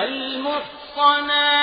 والمحصنات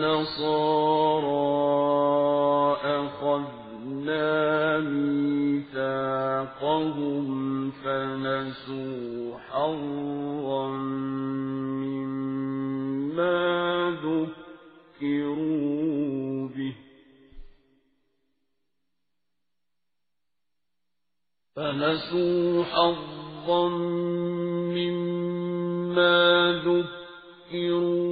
نصارى أخذنا ميثاقهم فنسوا حظا مما ذكروا به. فنسوا حظا مما ذكروا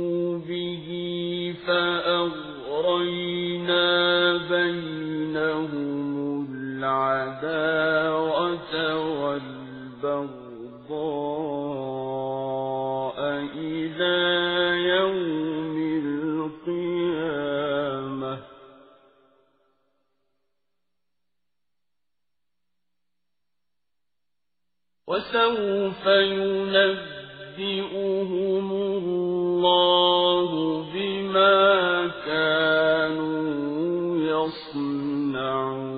والبغضاء إلى يوم القيامة. وسوف ينبئهم الله بما كانوا يصنعون.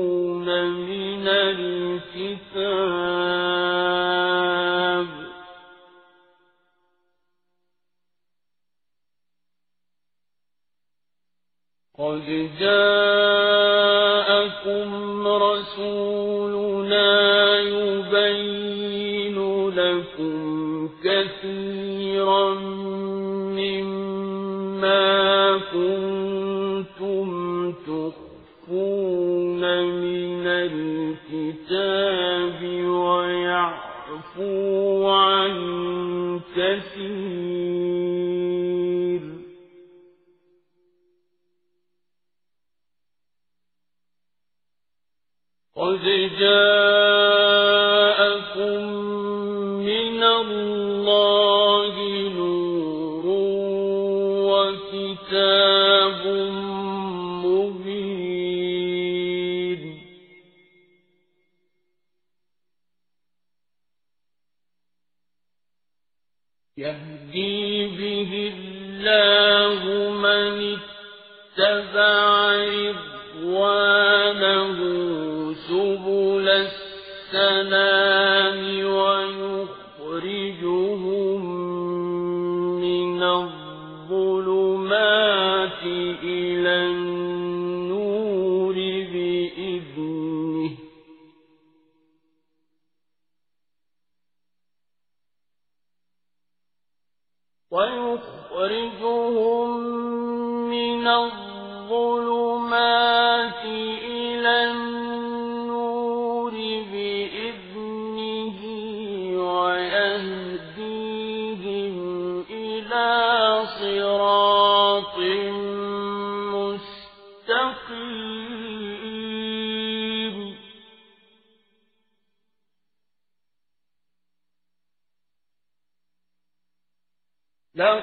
جاءكم رسولنا يبين لكم كثيرا مما كنتم تخفون من الكتاب ويعفو عن كثير. قد جاءكم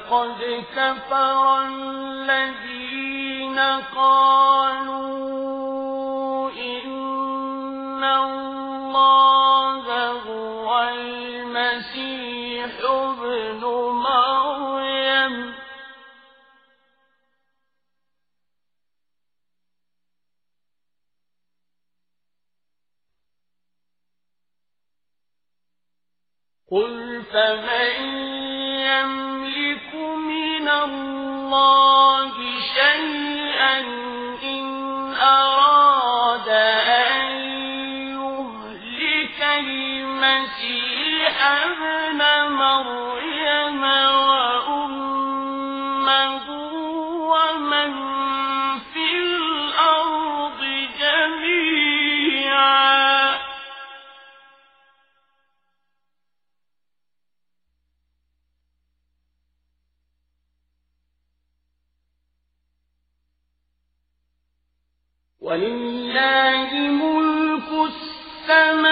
لقد كفر الذين قالوا إن الله هو المسيح ابن مريم. قل فمن يملك من الله ولله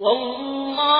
والله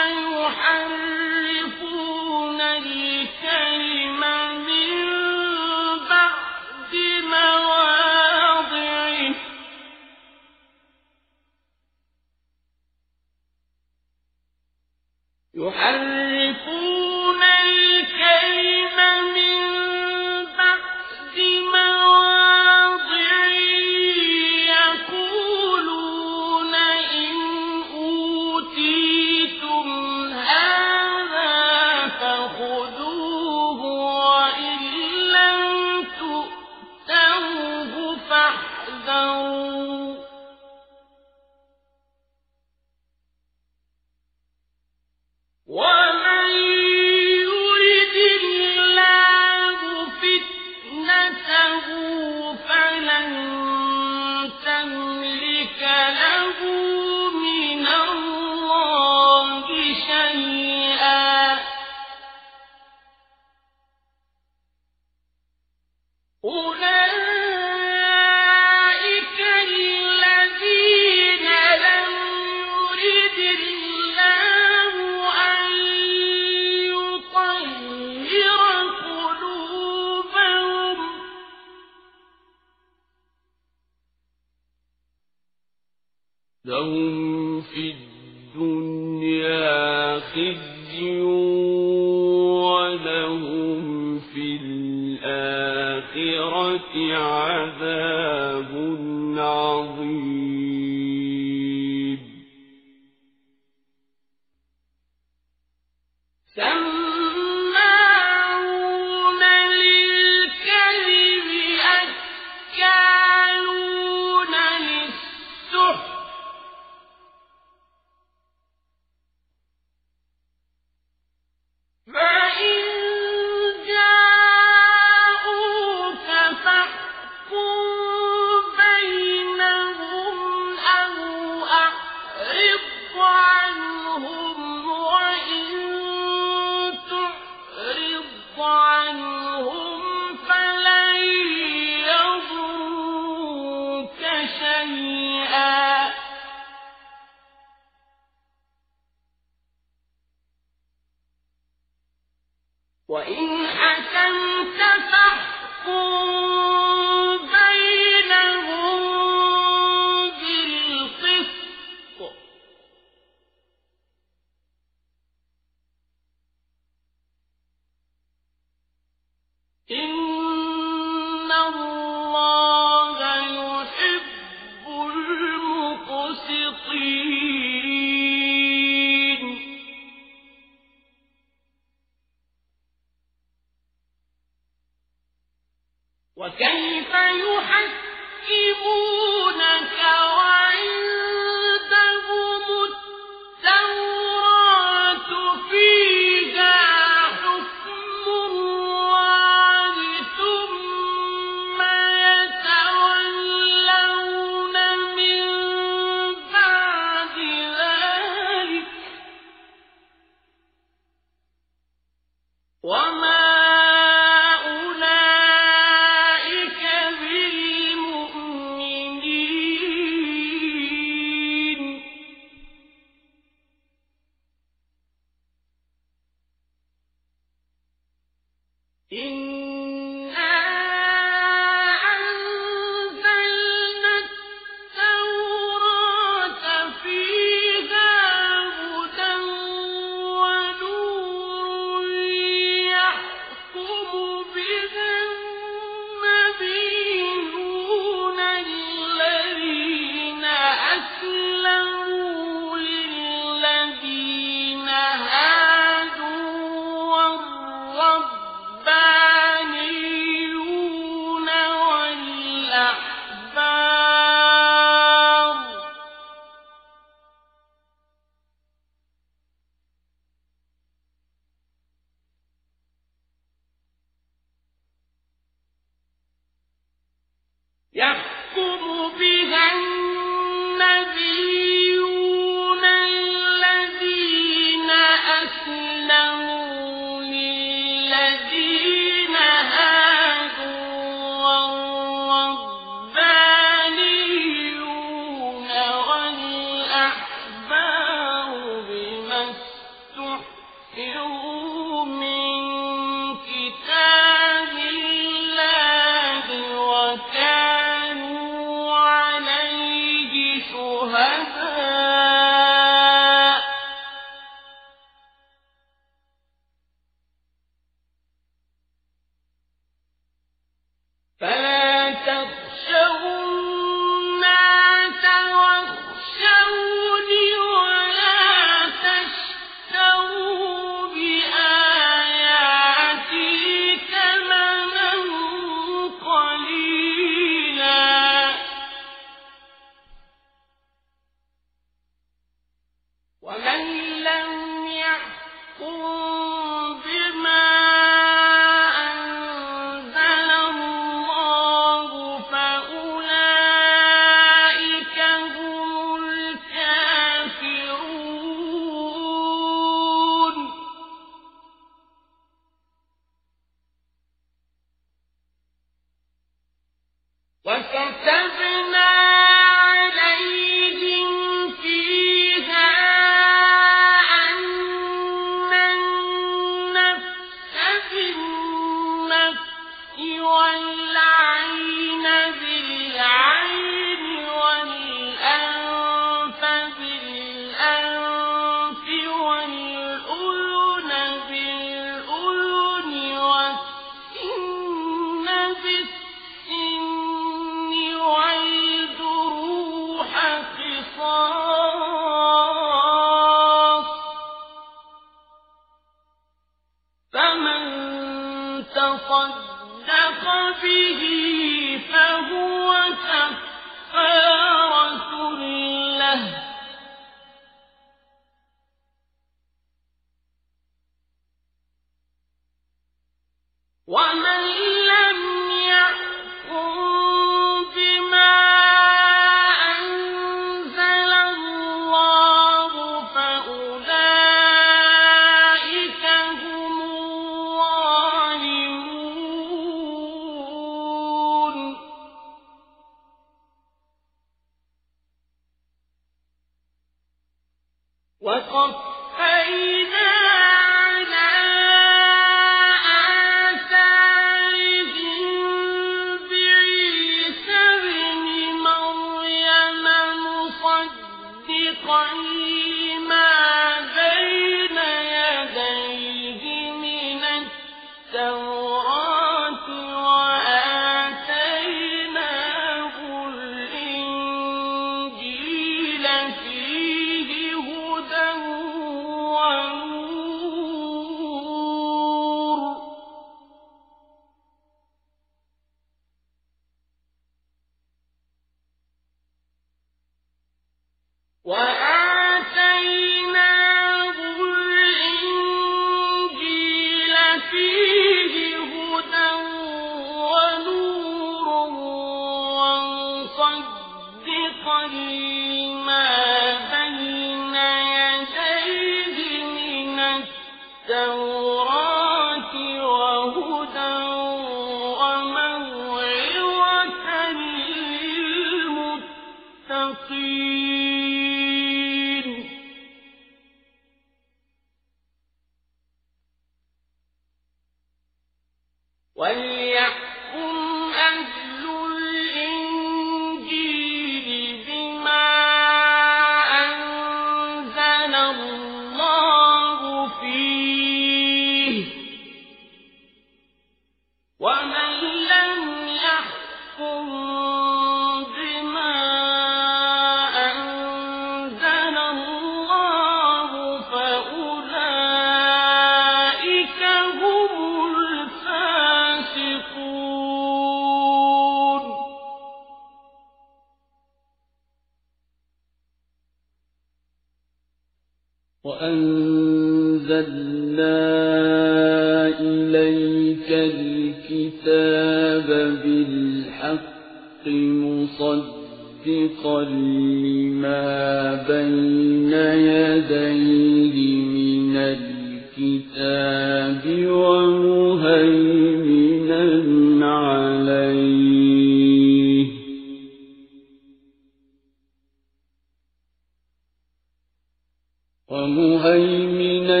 ومهيمنا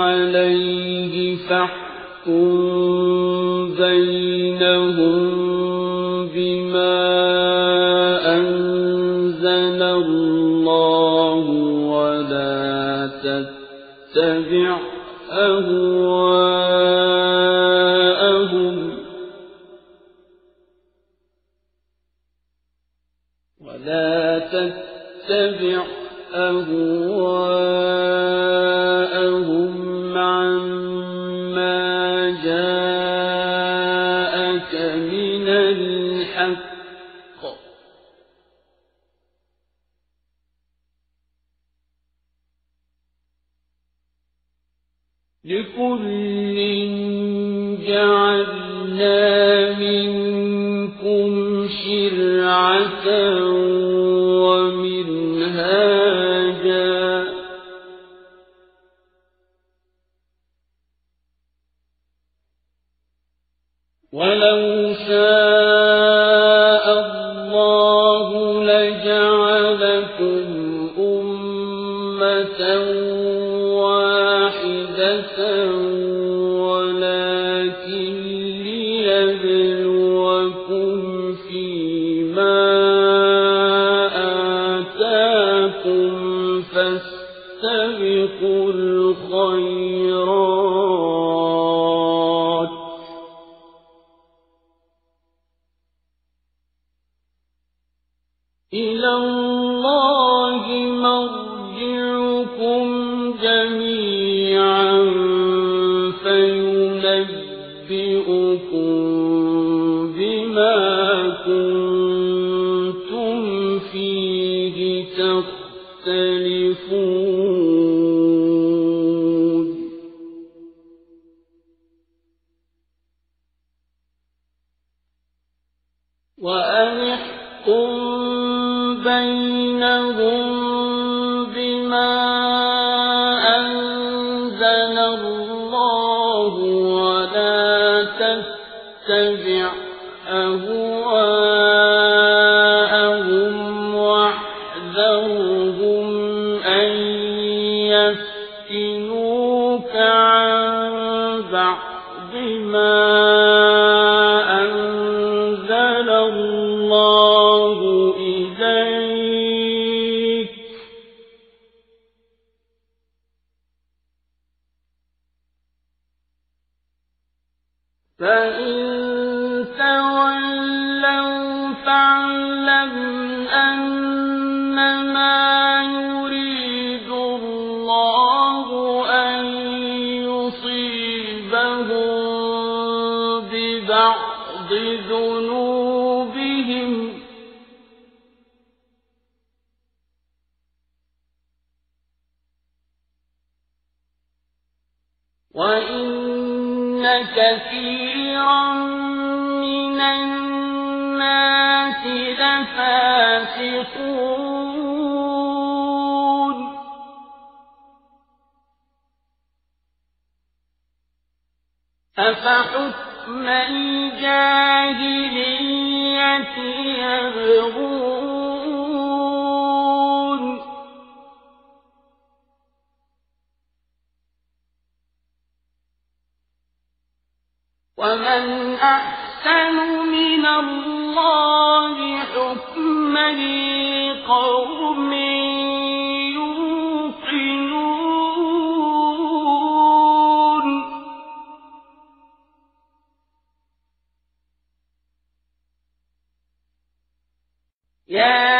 عليه فاحكم بينهم بما أنزل الله ولا تتبع أهواءهم ولا تتبع أهواء يا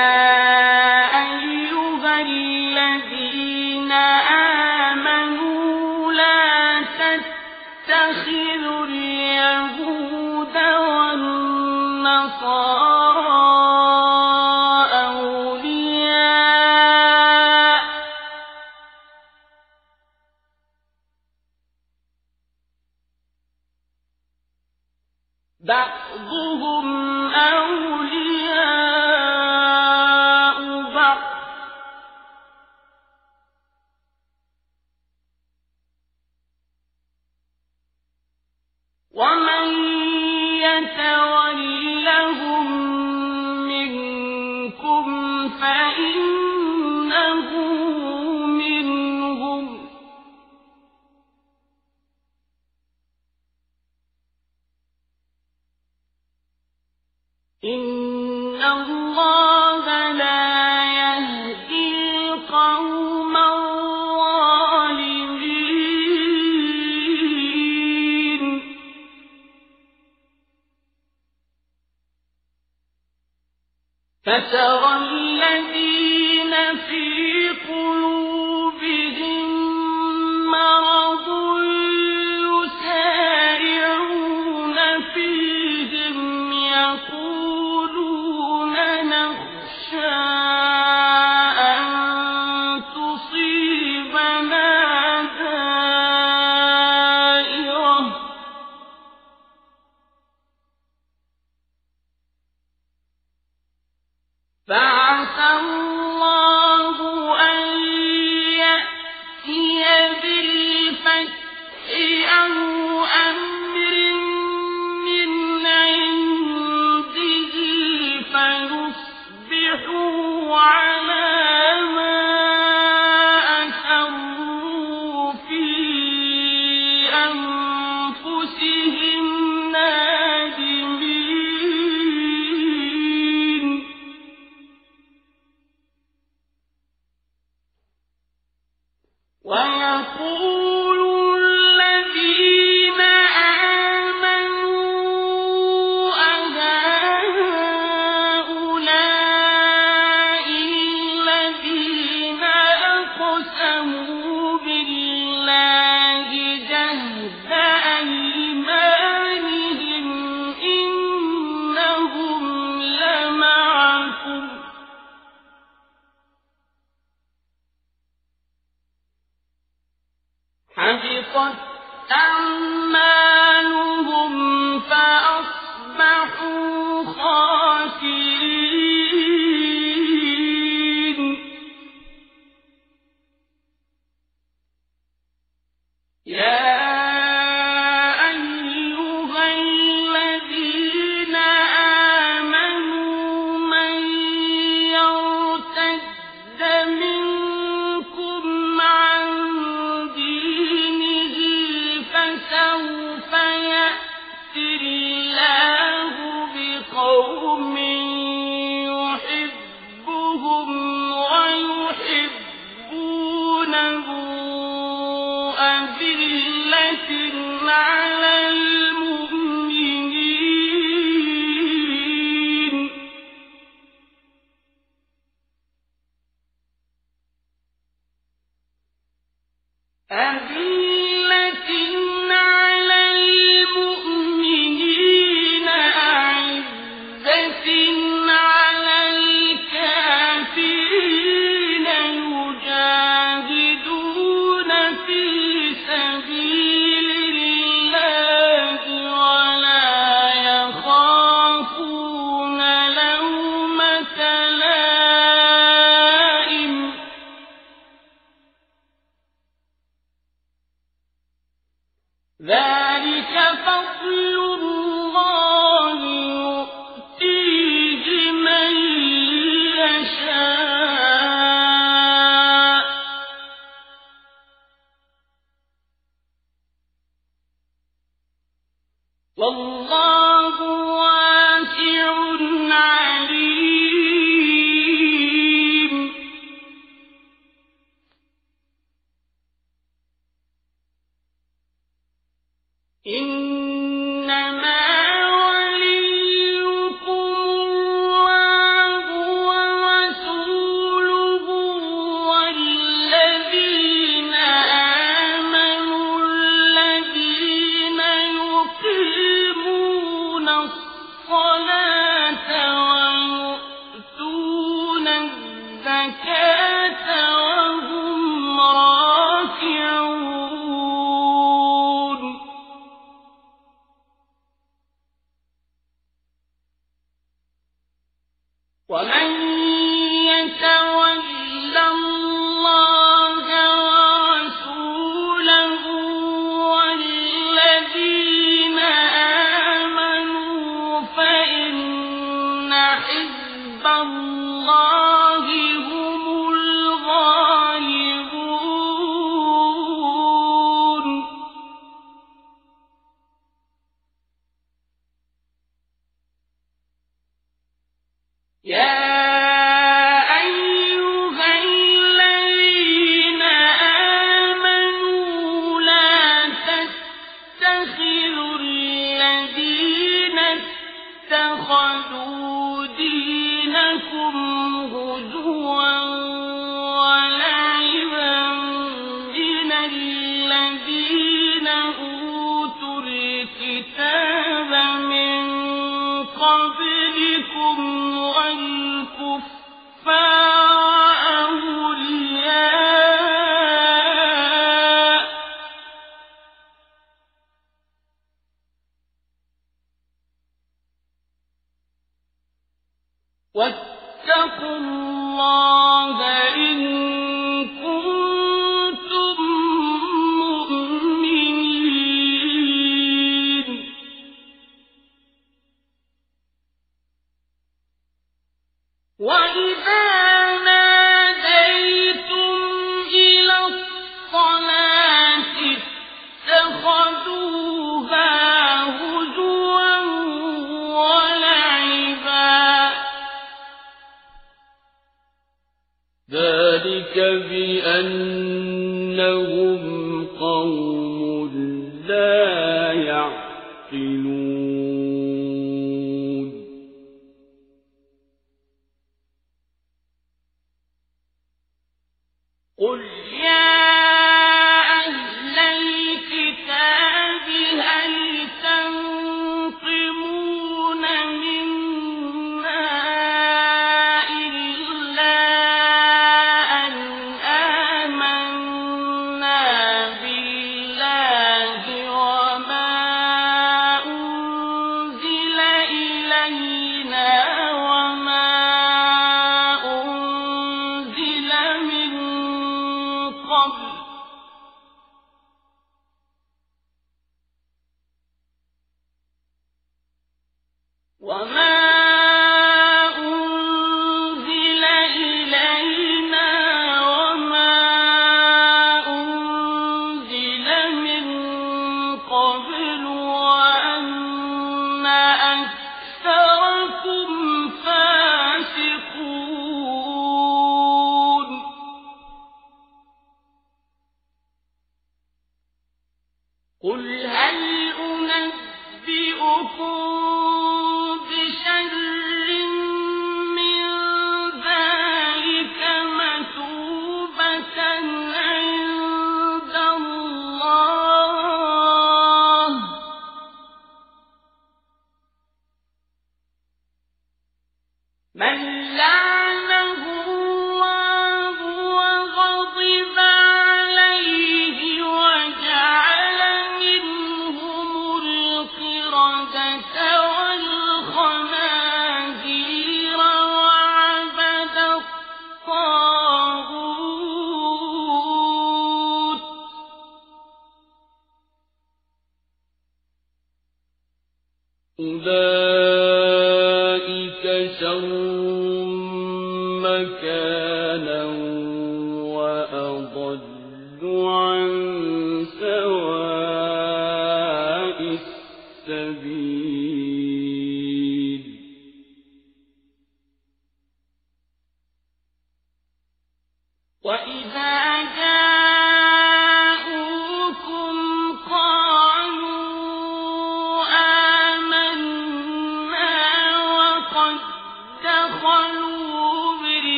وما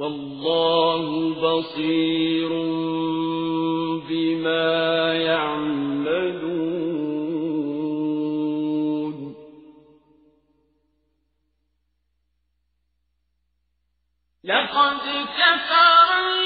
والله بصير بما يعملون. لقد كفر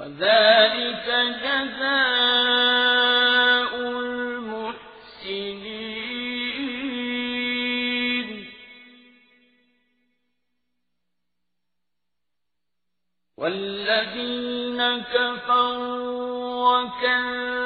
وذلك جزاء المحسنين. والذين كفروا وكذبوا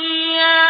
فصيام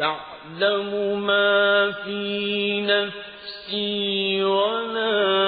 تعلم ما في نفسي ولا